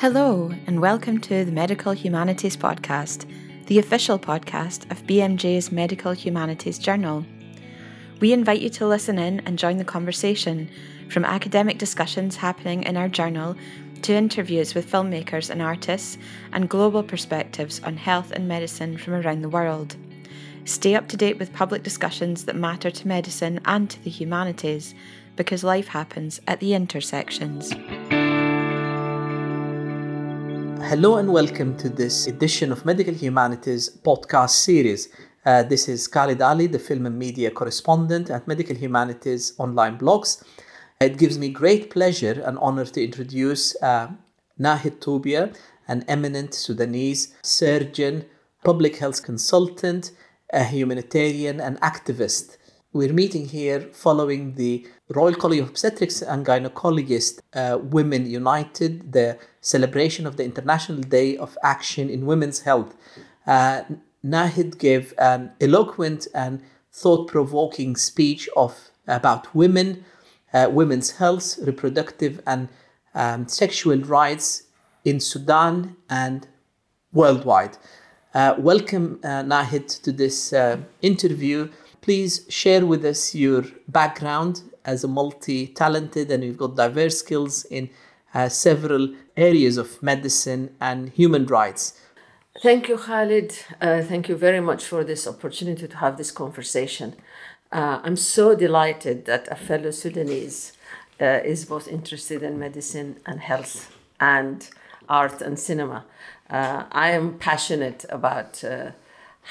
Hello, and welcome to the Medical Humanities Podcast, the official podcast of BMJ's Medical Humanities Journal. We invite you to listen in and join the conversation, from academic discussions happening in our journal to interviews with filmmakers and artists, and global perspectives on health and medicine from around the world. Stay up to date with public discussions that matter to medicine and to the humanities, because life happens at the intersections. Hello and welcome to this edition of Medical Humanities podcast series. Uh, this is Khalid Ali, the film and media correspondent at Medical Humanities online blogs. It gives me great pleasure and honor to introduce uh, Nahid Toubia, an eminent Sudanese surgeon, public health consultant, a humanitarian, and activist. We're meeting here following the Royal College of Obstetrics and Gynecologists uh, Women United, the celebration of the International Day of Action in Women's Health. Uh, Nahid gave an eloquent and thought-provoking speech of about women, uh, women's health, reproductive and um, sexual rights in Sudan and worldwide. Uh, welcome, uh, Nahid, to this uh, interview. Please share with us your background as a multi talented and you've got diverse skills in uh, several areas of medicine and human rights. Thank you, Khalid. Uh, thank you very much for this opportunity to have this conversation. Uh, I'm so delighted that a fellow Sudanese uh, is both interested in medicine and health and art and cinema. Uh, I am passionate about uh,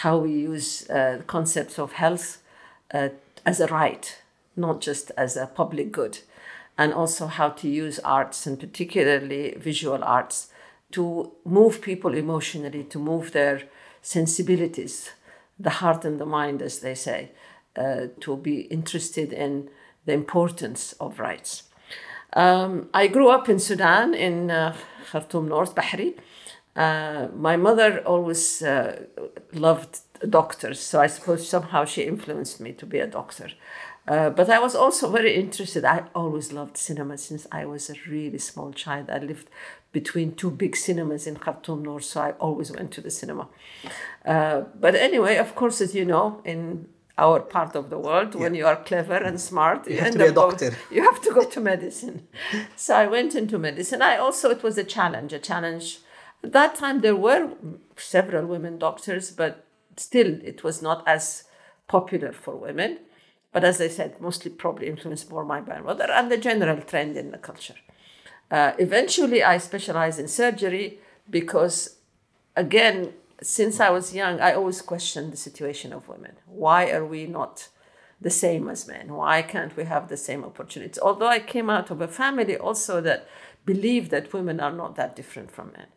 how we use concepts of health as a right, not just as a public good, and also how to use arts and particularly visual arts to move people emotionally, to move their sensibilities, the heart and the mind, as they say uh, to be interested in the importance of rights. Um, I grew up in Sudan, in uh, Khartoum North, Bahri. Uh, my mother always uh, loved doctors, so I suppose somehow she influenced me to be a doctor. Uh, but I was also very interested. I always loved cinema since I was a really small child. I lived between two big cinemas in Khartoum North, so I always went to the cinema. Uh, but anyway, of course, as you know, in our part of the world yeah. when you are clever and smart you, you have to be a doctor you have to go to medicine so i went into medicine i also it was a challenge a challenge at that time there were several women doctors but still it was not as popular for women but as i said mostly probably influenced more my mother and the general trend in the culture uh, eventually i specialized in surgery because again since I was young, I always questioned the situation of women. Why are we not the same as men? Why can't we have the same opportunities? Although I came out of a family also that believed that women are not that different from men.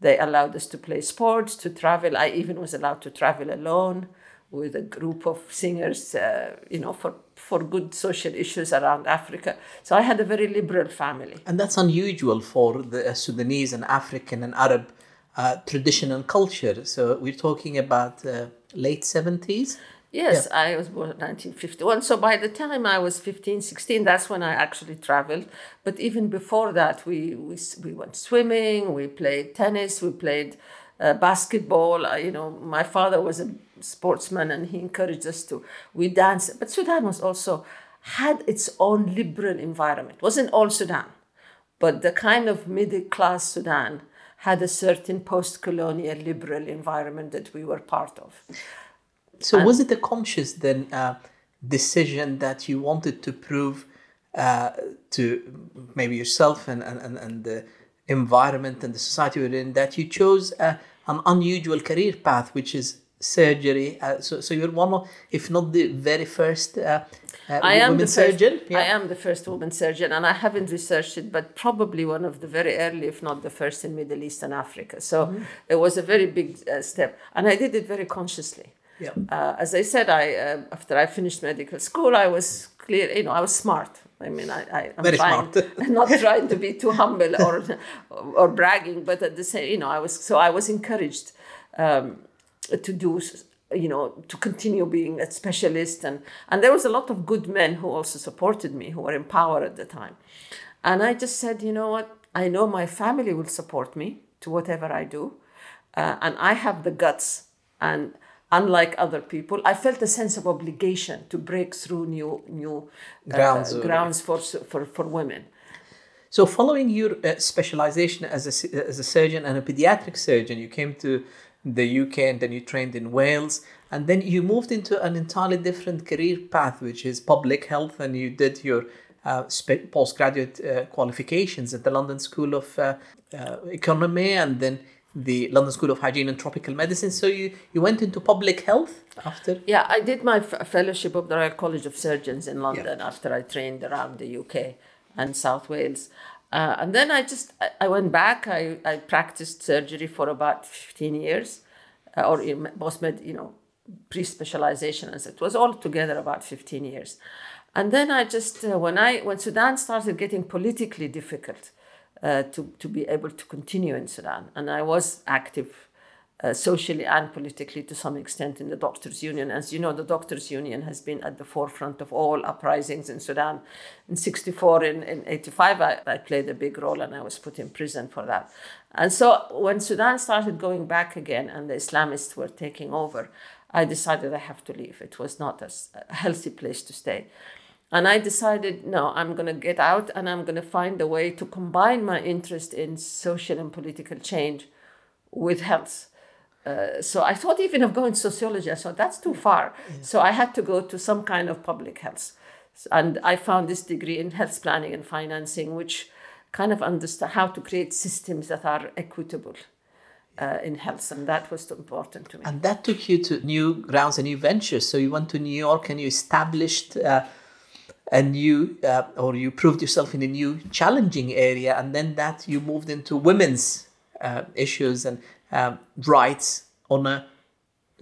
They allowed us to play sports, to travel. I even was allowed to travel alone with a group of singers, uh, you know, for, for good social issues around Africa. So I had a very liberal family. And that's unusual for the Sudanese and African and Arab uh, tradition and culture. So we're talking about uh, late 70s. Yes, yeah. I was born in 1951. So by the time I was 15, 16, that's when I actually traveled. But even before that, we, we, we went swimming, we played tennis, we played uh, basketball. Uh, you know, my father was a sportsman and he encouraged us to. We dance But Sudan was also had its own liberal environment. It wasn't all Sudan, but the kind of middle class Sudan had a certain post colonial liberal environment that we were part of. So, and was it a conscious then uh, decision that you wanted to prove uh, to maybe yourself and, and, and the environment and the society we're in that you chose uh, an unusual career path, which is surgery? Uh, so, so you're one of, if not the very first uh, uh, I am the surgeon. First, yeah. I am the first woman surgeon, and I haven't researched it, but probably one of the very early, if not the first, in Middle East and Africa. So mm-hmm. it was a very big uh, step, and I did it very consciously. Yeah. Uh, as I said, I uh, after I finished medical school, I was clear. You know, I was smart. I mean, I, I am very trying, smart. not trying to be too humble or or bragging, but at the same, you know, I was so I was encouraged um, to do you know to continue being a specialist and and there was a lot of good men who also supported me who were in power at the time and i just said you know what I know my family will support me to whatever I do, uh, and I have the guts. And unlike other people, I felt a sense of obligation to break through new new uh, Grounds. grounds for for for women. So, following your uh, specialization as a, as a surgeon and a pediatric surgeon, you came to the UK and then you trained in Wales, and then you moved into an entirely different career path, which is public health, and you did your uh, postgraduate uh, qualifications at the London School of uh, uh, Economy and then the London School of Hygiene and Tropical Medicine. So, you, you went into public health after? Yeah, I did my f- fellowship of the Royal College of Surgeons in London after I trained around the UK and South Wales. Uh, and then I just I, went back. I, I practiced surgery for about 15 years, uh, or in med, you know, pre-specialization, as it was all together about 15 years. And then I just uh, when I when Sudan started getting politically difficult uh, to to be able to continue in Sudan, and I was active uh, socially and politically to some extent in the doctors' union. As you know, the doctors' union has been at the forefront of all uprisings in Sudan. In 64, in, in 85, I, I played a big role and I was put in prison for that. And so when Sudan started going back again and the Islamists were taking over, I decided I have to leave. It was not a healthy place to stay. And I decided, no, I'm going to get out and I'm going to find a way to combine my interest in social and political change with health. Uh, so I thought even of going sociology. I thought that's too far. So I had to go to some kind of public health. And I found this degree in health planning and financing, which kind of understand how to create systems that are equitable uh, in health. And that was important to me. And that took you to new grounds and new ventures. So you went to New York and you established uh, a new, uh, or you proved yourself in a new challenging area. And then that you moved into women's uh, issues and um, rights on a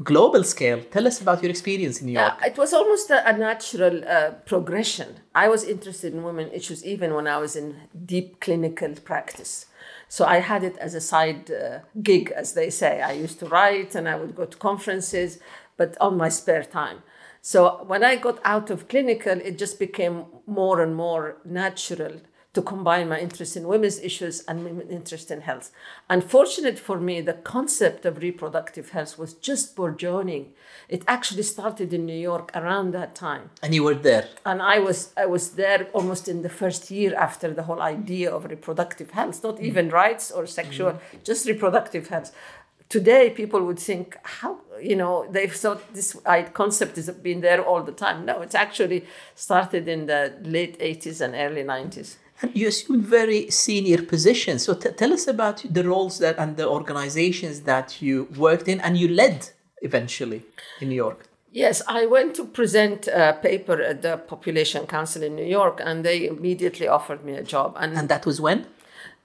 global scale. Tell us about your experience in New York. Yeah, it was almost a, a natural uh, progression. I was interested in women issues even when I was in deep clinical practice. So I had it as a side uh, gig, as they say. I used to write and I would go to conferences, but on my spare time. So when I got out of clinical, it just became more and more natural to combine my interest in women's issues and my interest in health. Unfortunate for me, the concept of reproductive health was just burgeoning. It actually started in New York around that time And you were there. and I was I was there almost in the first year after the whole idea of reproductive health, not mm. even rights or sexual, mm. just reproductive health. Today, people would think, how you know they thought this concept has been there all the time. No, it's actually started in the late '80s and early '90s. And you assumed very senior positions. So t- tell us about the roles that and the organizations that you worked in and you led eventually in New York. Yes, I went to present a paper at the Population Council in New York, and they immediately offered me a job. And And that was when?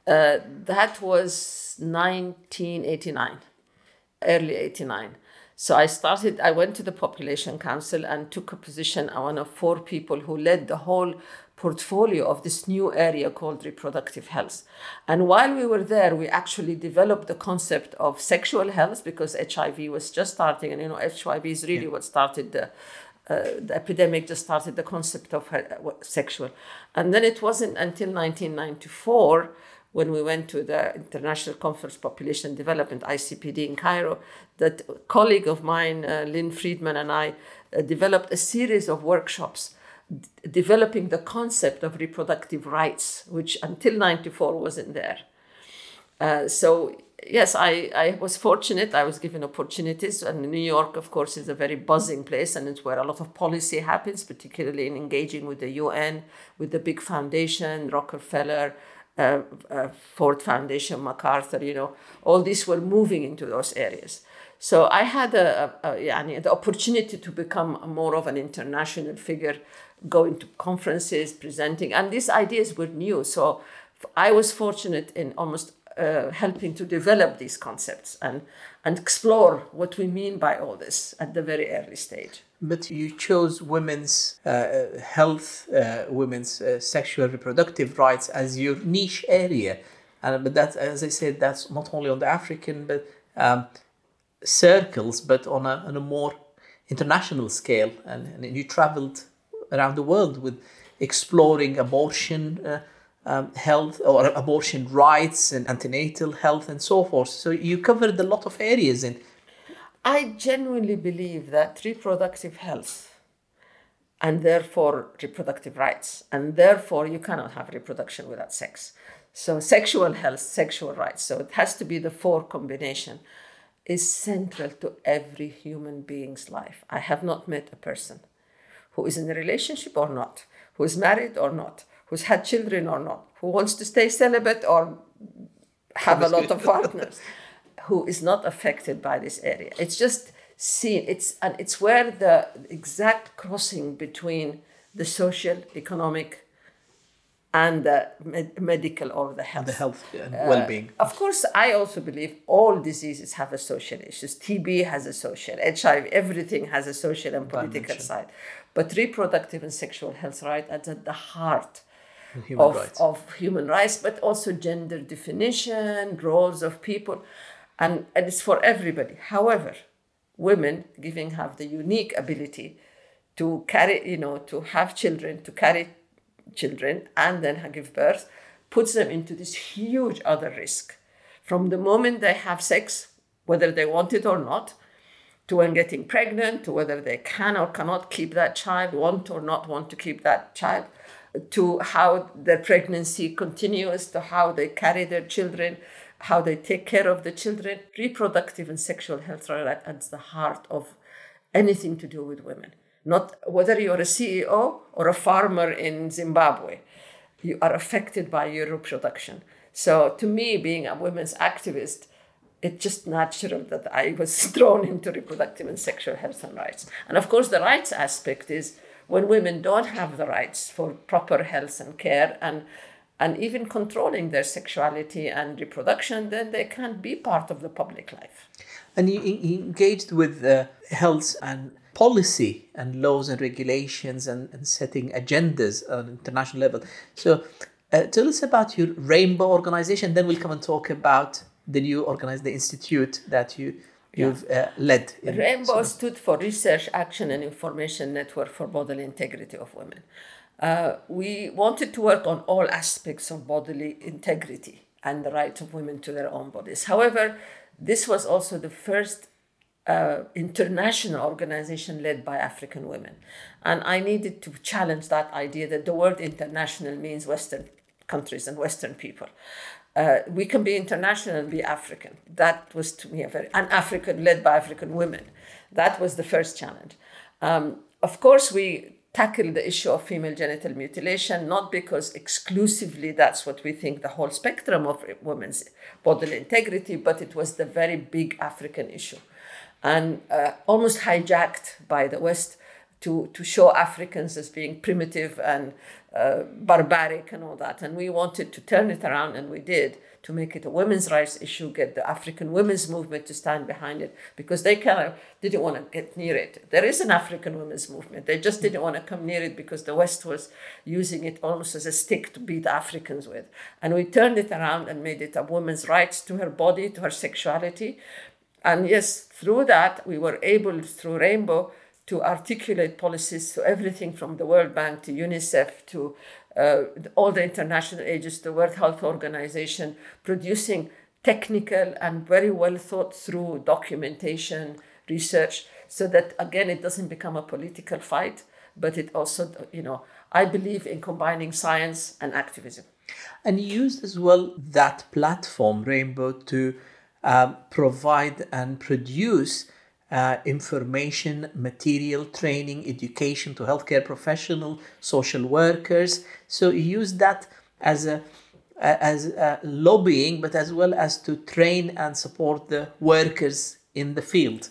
Uh, that was 1989, early 89. So I started, I went to the Population Council and took a position, uh, one of four people who led the whole portfolio of this new area called reproductive health. And while we were there, we actually developed the concept of sexual health because HIV was just starting, and you know, HIV is really what started the uh, the epidemic just started the concept of uh, sexual. And then it wasn't until 1994 when we went to the International Conference Population Development, ICPD in Cairo, that a colleague of mine, uh, Lynn Freedman, and I uh, developed a series of workshops d- developing the concept of reproductive rights, which until 94 wasn't there. Uh, so yes, I, I was fortunate. I was given opportunities. And New York, of course, is a very buzzing place and it's where a lot of policy happens, particularly in engaging with the UN, with the big foundation, Rockefeller, uh, uh, Ford Foundation, MacArthur, you know, all these were moving into those areas. So I had a, a, a, the opportunity to become more of an international figure going to conferences, presenting, and these ideas were new. So I was fortunate in almost uh, helping to develop these concepts and and explore what we mean by all this at the very early stage. But you chose women's uh, health, uh, women's uh, sexual reproductive rights as your niche area. And but that, as I said, that's not only on the African but um, circles, but on a, on a more international scale. And, and you traveled around the world with exploring abortion uh, um, health or abortion rights and antenatal health and so forth. So you covered a lot of areas And I genuinely believe that reproductive health and therefore reproductive rights, and therefore you cannot have reproduction without sex. So sexual health, sexual rights. So it has to be the four combination is central to every human being's life. I have not met a person who is in a relationship or not, who is married or not, who's had children or not, who wants to stay celibate or have a lot of partners, who is not affected by this area. It's just seen. It's and it's where the exact crossing between the social, economic, and the med- medical or the health. The health and well-being. Uh, of course, I also believe all diseases have a social issues. TB has a social, HIV, everything has a social and political Dimension. side. But reproductive and sexual health right are at the heart Human of, rights. of human rights, but also gender definition, roles of people, and, and it's for everybody. However, women giving have the unique ability to carry, you know, to have children, to carry children and then give birth, puts them into this huge other risk. From the moment they have sex, whether they want it or not, to when getting pregnant, to whether they can or cannot keep that child, want or not want to keep that child, to how their pregnancy continues, to how they carry their children, how they take care of the children. Reproductive and sexual health are at, at the heart of anything to do with women. Not whether you're a CEO or a farmer in Zimbabwe, you are affected by your reproduction. So, to me, being a women's activist, it's just natural that I was thrown into reproductive and sexual health and rights. And of course, the rights aspect is when women don't have the rights for proper health and care and and even controlling their sexuality and reproduction, then they can't be part of the public life. And you, engaged with uh, health and policy and laws and regulations and, and setting agendas on international level. So uh, tell us about your Rainbow organization. Then we'll come and talk about the new organized the institute that you you've uh, led. in Rainbow stood for Research, Action, and Information Network for Bodily Integrity of Women. Uh, we wanted to work on all aspects of bodily integrity and the rights of women to their own bodies. However, this was also the first uh, international organization led by African women. And I needed to challenge that idea that the word international means Western countries and Western people. Uh, we can be international and be African. That was to me a very, an African led by African women. That was the first challenge. Um, of course, we tackled the issue of female genital mutilation, not because exclusively that's what we think the whole spectrum of women's bodily integrity, but it was the very big African issue. And uh, almost hijacked by the West to, to show Africans as being primitive and uh, barbaric and all that. And we wanted to turn it around, and we did, to make it a women's rights issue, get the African women's movement to stand behind it, because they kind of didn't want to get near it. There is an African women's movement. They just didn't want to come near it because the West was using it almost as a stick to beat Africans with. And we turned it around and made it a woman's rights to her body, to her sexuality. And yes, through that, we were able, through Rainbow, to articulate policies to everything from the World Bank to UNICEF to uh, all the international agencies, the World Health Organization, producing technical and very well thought through documentation, research, so that again it doesn't become a political fight, but it also, you know, I believe in combining science and activism. And you used as well that platform, Rainbow, to um, provide and produce uh, information, material, training, education to healthcare professional, social workers. So use that as a as a lobbying, but as well as to train and support the workers in the field.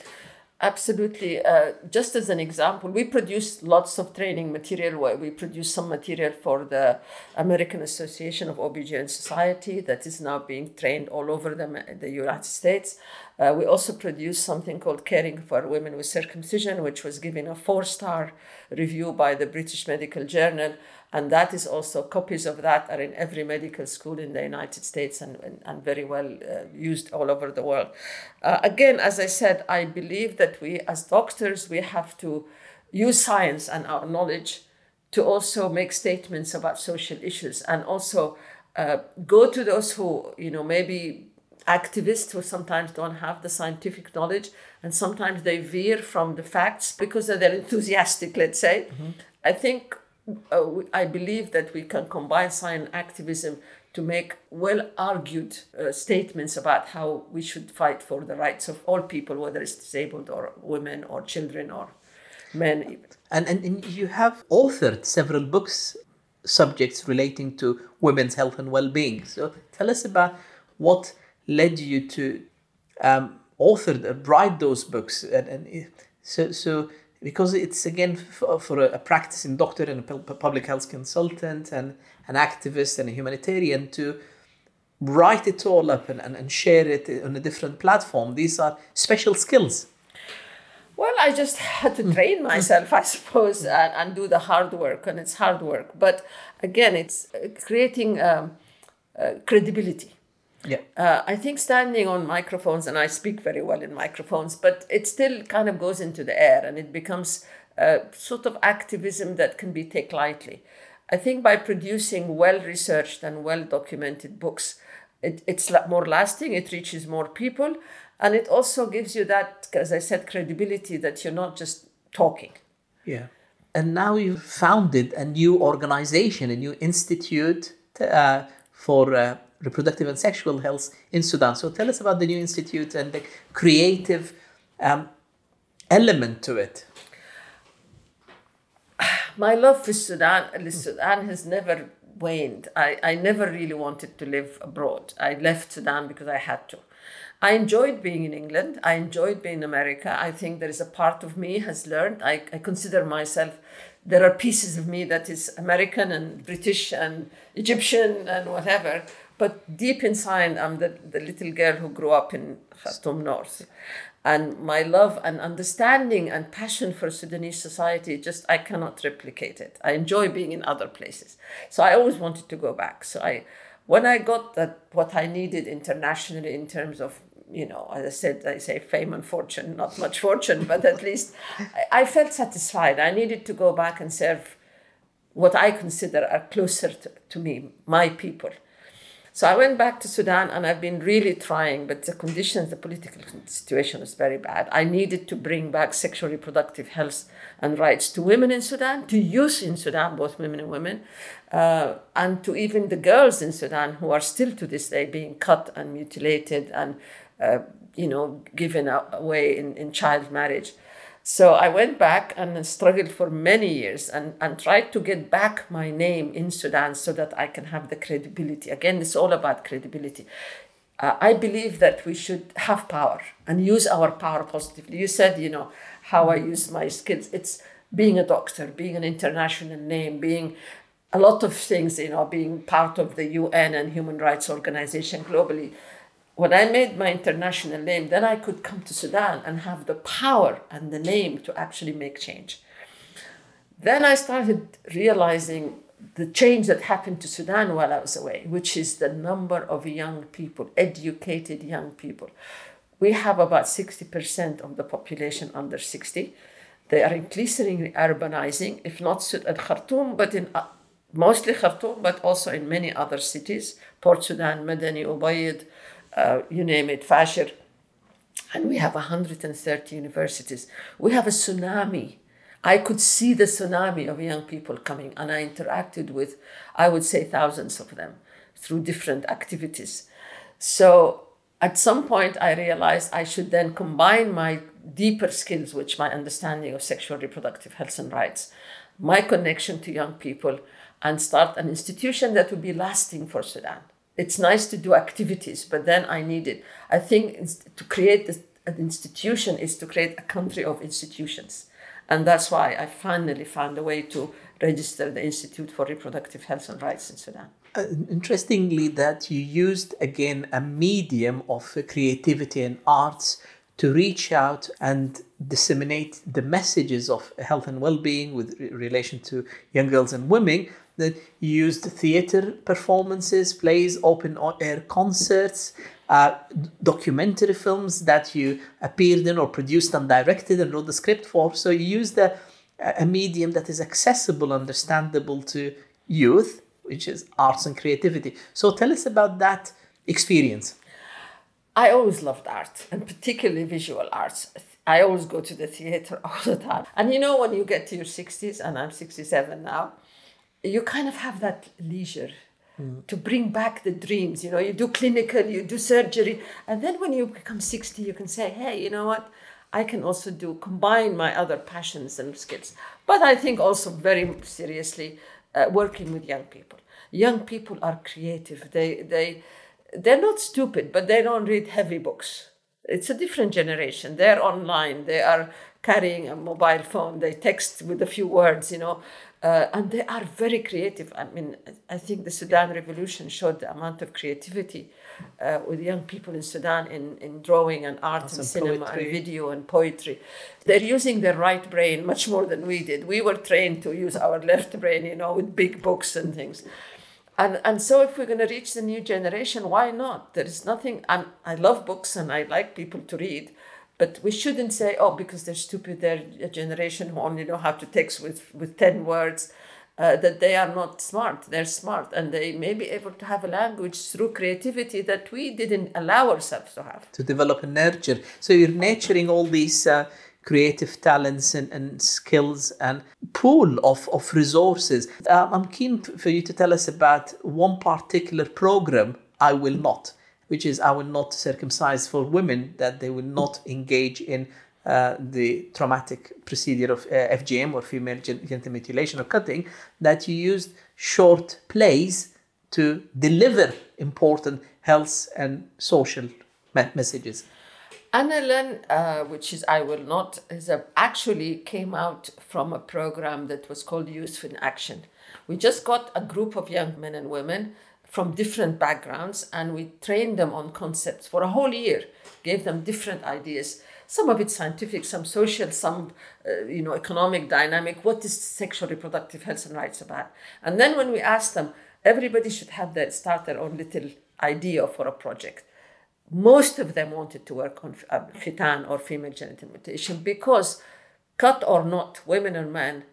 Absolutely. Uh, just as an example, we produce lots of training material. where We produce some material for the American Association of OBGYN Society that is now being trained all over the, the United States. Uh, we also produced something called Caring for Women with Circumcision, which was given a four star review by the British Medical Journal. And that is also, copies of that are in every medical school in the United States and, and, and very well uh, used all over the world. Uh, again, as I said, I believe that we as doctors, we have to use science and our knowledge to also make statements about social issues and also uh, go to those who, you know, maybe activists who sometimes don't have the scientific knowledge and sometimes they veer from the facts because they're enthusiastic, let's say. Mm-hmm. I think, uh, I believe that we can combine science activism to make well argued uh, statements about how we should fight for the rights of all people, whether it's disabled or women or children or men. And, and, and you have authored several books, subjects relating to women's health and well being. So tell us about what led you to um, author, uh, write those books. And, and so, so because it's again for, for a, a practicing doctor and a public health consultant and an activist and a humanitarian to write it all up and, and, and share it on a different platform. These are special skills. Well, I just had to train myself, I suppose, and, and do the hard work, and it's hard work. But again, it's uh, creating um, uh, credibility. Yeah. Uh, I think standing on microphones, and I speak very well in microphones, but it still kind of goes into the air and it becomes a sort of activism that can be taken lightly. I think by producing well researched and well documented books, it, it's more lasting, it reaches more people, and it also gives you that, as I said, credibility that you're not just talking. Yeah. And now you've founded a new organization, a new institute uh, for uh, reproductive and sexual health in Sudan. So tell us about the new institute and the creative um, element to it. My love for Sudan, Sudan has never waned. I, I never really wanted to live abroad. I left Sudan because I had to. I enjoyed being in England. I enjoyed being in America. I think there is a part of me has learned. I, I consider myself, there are pieces of me that is American and British and Egyptian and whatever. But deep inside, I'm the, the little girl who grew up in Khartoum North. And my love and understanding and passion for Sudanese society, just I cannot replicate it. I enjoy being in other places. So I always wanted to go back. So I, when I got that what I needed internationally in terms of you know, as I said, I say fame and fortune, not much fortune, but at least I, I felt satisfied. I needed to go back and serve what I consider are closer to, to me, my people. So I went back to Sudan and I've been really trying, but the conditions, the political situation was very bad. I needed to bring back sexual reproductive health and rights to women in Sudan, to youth in Sudan, both women and women, uh, and to even the girls in Sudan who are still to this day being cut and mutilated and uh, you know, given away in, in child marriage. So I went back and struggled for many years and, and tried to get back my name in Sudan so that I can have the credibility. Again, it's all about credibility. Uh, I believe that we should have power and use our power positively. You said, you know, how I use my skills. It's being a doctor, being an international name, being a lot of things, you know, being part of the UN and human rights organization globally when I made my international name, then I could come to Sudan and have the power and the name to actually make change. Then I started realizing the change that happened to Sudan while I was away, which is the number of young people, educated young people. We have about 60% of the population under 60. They are increasingly urbanizing, if not at Khartoum, but in uh, mostly Khartoum, but also in many other cities, Port Sudan, Madani, Ubaid, uh, you name it, Fashir. And we have 130 universities. We have a tsunami. I could see the tsunami of young people coming, and I interacted with, I would say, thousands of them through different activities. So at some point, I realized I should then combine my deeper skills, which my understanding of sexual reproductive health and rights, my connection to young people, and start an institution that would be lasting for Sudan it's nice to do activities, but then I need it. I think to create an institution is to create a country of institutions. And that's why I finally found a way to register the Institute for Reproductive Health and Rights in Sudan. Uh, interestingly, that you used again a medium of creativity and arts to reach out and disseminate the messages of health and well-being with relation to young girls and women that used theater performances, plays, open air concerts, uh, documentary films that you appeared in or produced and directed and wrote the script for. So you used a, a medium that is accessible, understandable to youth, which is arts and creativity. So tell us about that experience. I always loved art, and particularly visual arts. I always go to the theater all the time. And you know, when you get to your 60s, and I'm 67 now, you kind of have that leisure mm. to bring back the dreams. You know, you do clinical, you do surgery, and then when you become 60, you can say, hey, you know what? I can also do combine my other passions and skills. But I think also very seriously uh, working with young people. Young people are creative. They they they're not stupid, but they don't read heavy books. It's a different generation. They're online. They are carrying a mobile phone. They text with a few words, you know, uh, and they are very creative. I mean, I think the Sudan Revolution showed the amount of creativity uh, with young people in Sudan in, in drawing and art and, and cinema poetry. and video and poetry. They're using their right brain much more than we did. We were trained to use our left brain, you know, with big books and things. And, and so if we're going to reach the new generation, why not? There is nothing, I'm, I love books and I like people to read, but we shouldn't say, oh, because they're stupid, they're a generation who only know how to text with, with 10 words uh, that they are not smart. They're smart and they may be able to have a language through creativity that we didn't allow ourselves to have. To develop and nurture. So you're nurturing all these uh, creative talents and, and skills and pool of, of resources. Um, I'm keen for you to tell us about one particular program, I Will Not, which is I Will Not Circumcise for Women, that they will not engage in uh, the traumatic procedure of uh, FGM or female genital mutilation or cutting, that you used short plays to deliver important health and social messages. NLN, uh, which is I Will Not, is a, actually came out from a program that was called Youth in Action. We just got a group of young men and women from different backgrounds and we trained them on concepts for a whole year, gave them different ideas some of it scientific, some social, some uh, you know economic dynamic. What is sexual reproductive health and rights about? And then when we asked them, everybody should have their start their own little idea for a project. Most of them wanted to work on uh, or female genital mutilation because, cut or not, women or men,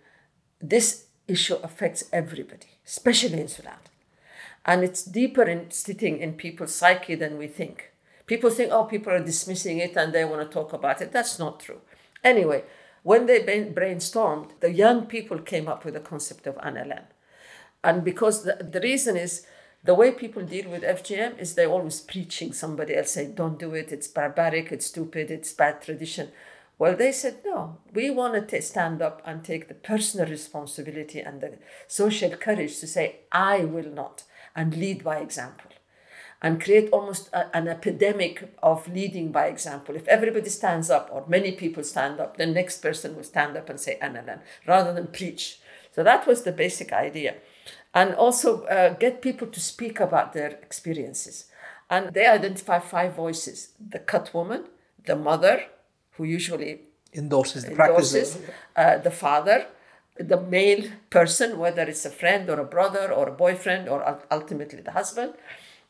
this issue affects everybody, especially in Sudan. And it's deeper in sitting in people's psyche than we think. People think, oh, people are dismissing it and they want to talk about it. That's not true. Anyway, when they brainstormed, the young people came up with the concept of NLN. And because the, the reason is the way people deal with FGM is they're always preaching somebody else, say, don't do it, it's barbaric, it's stupid, it's bad tradition. Well, they said, no, we want to stand up and take the personal responsibility and the social courage to say, I will not, and lead by example and create almost a, an epidemic of leading by example. If everybody stands up or many people stand up, the next person will stand up and say NLN rather than preach. So that was the basic idea. And also uh, get people to speak about their experiences. And they identify five voices the cut woman, the mother, who usually endorses the endorses, practice, uh, the father, the male person, whether it's a friend or a brother or a boyfriend or ultimately the husband,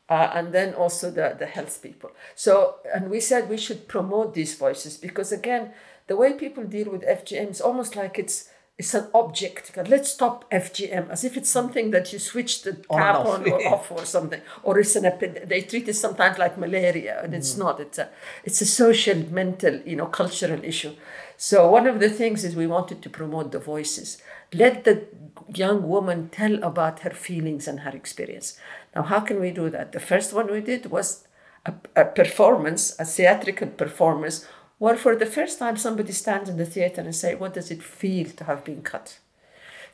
uh, and then also the, the health people. So, and we said we should promote these voices because, again, the way people deal with FGM is almost like it's it's an object. Let's stop FGM as if it's something that you switch the tap on, on or off or something, or it's an epidemic. They treat it sometimes like malaria, and it's mm. not. It's a it's a social, mental, you know, cultural issue. So one of the things is we wanted to promote the voices. Let the young woman tell about her feelings and her experience. Now, how can we do that? The first one we did was a, a performance, a theatrical performance, where for the first time somebody stands in the theater and say, "What does it feel to have been cut?"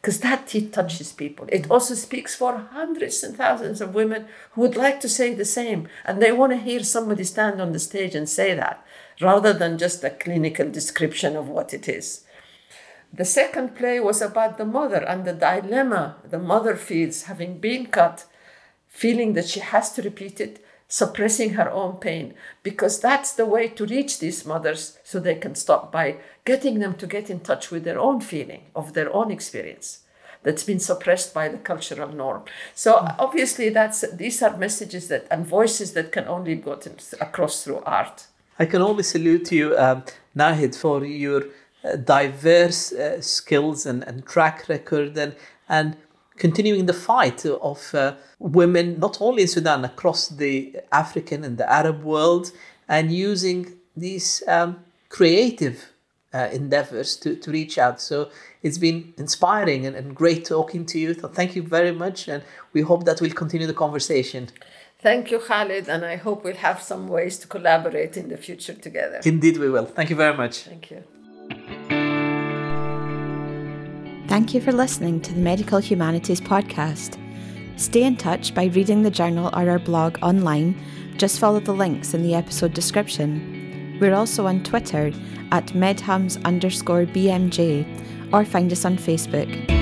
Because that touches people. It also speaks for hundreds and thousands of women who would like to say the same, and they want to hear somebody stand on the stage and say that, rather than just a clinical description of what it is. The second play was about the mother and the dilemma the mother feels having been cut feeling that she has to repeat it, suppressing her own pain, because that's the way to reach these mothers so they can stop by getting them to get in touch with their own feeling of their own experience that's been suppressed by the cultural norm. So obviously that's these are messages that and voices that can only be gotten across through art. I can only salute you, um, Nahid, for your uh, diverse uh, skills and, and track record and, and continuing the fight of uh, women, not only in Sudan, across the African and the Arab world, and using these um, creative uh, endeavors to, to reach out. So it's been inspiring and, and great talking to you. So thank you very much, and we hope that we'll continue the conversation. Thank you, Khalid, and I hope we'll have some ways to collaborate in the future together. Indeed, we will. Thank you very much. Thank you. Thank you for listening to the Medical Humanities podcast. Stay in touch by reading the journal or our blog online. Just follow the links in the episode description. We're also on Twitter at medhums underscore BMJ or find us on Facebook.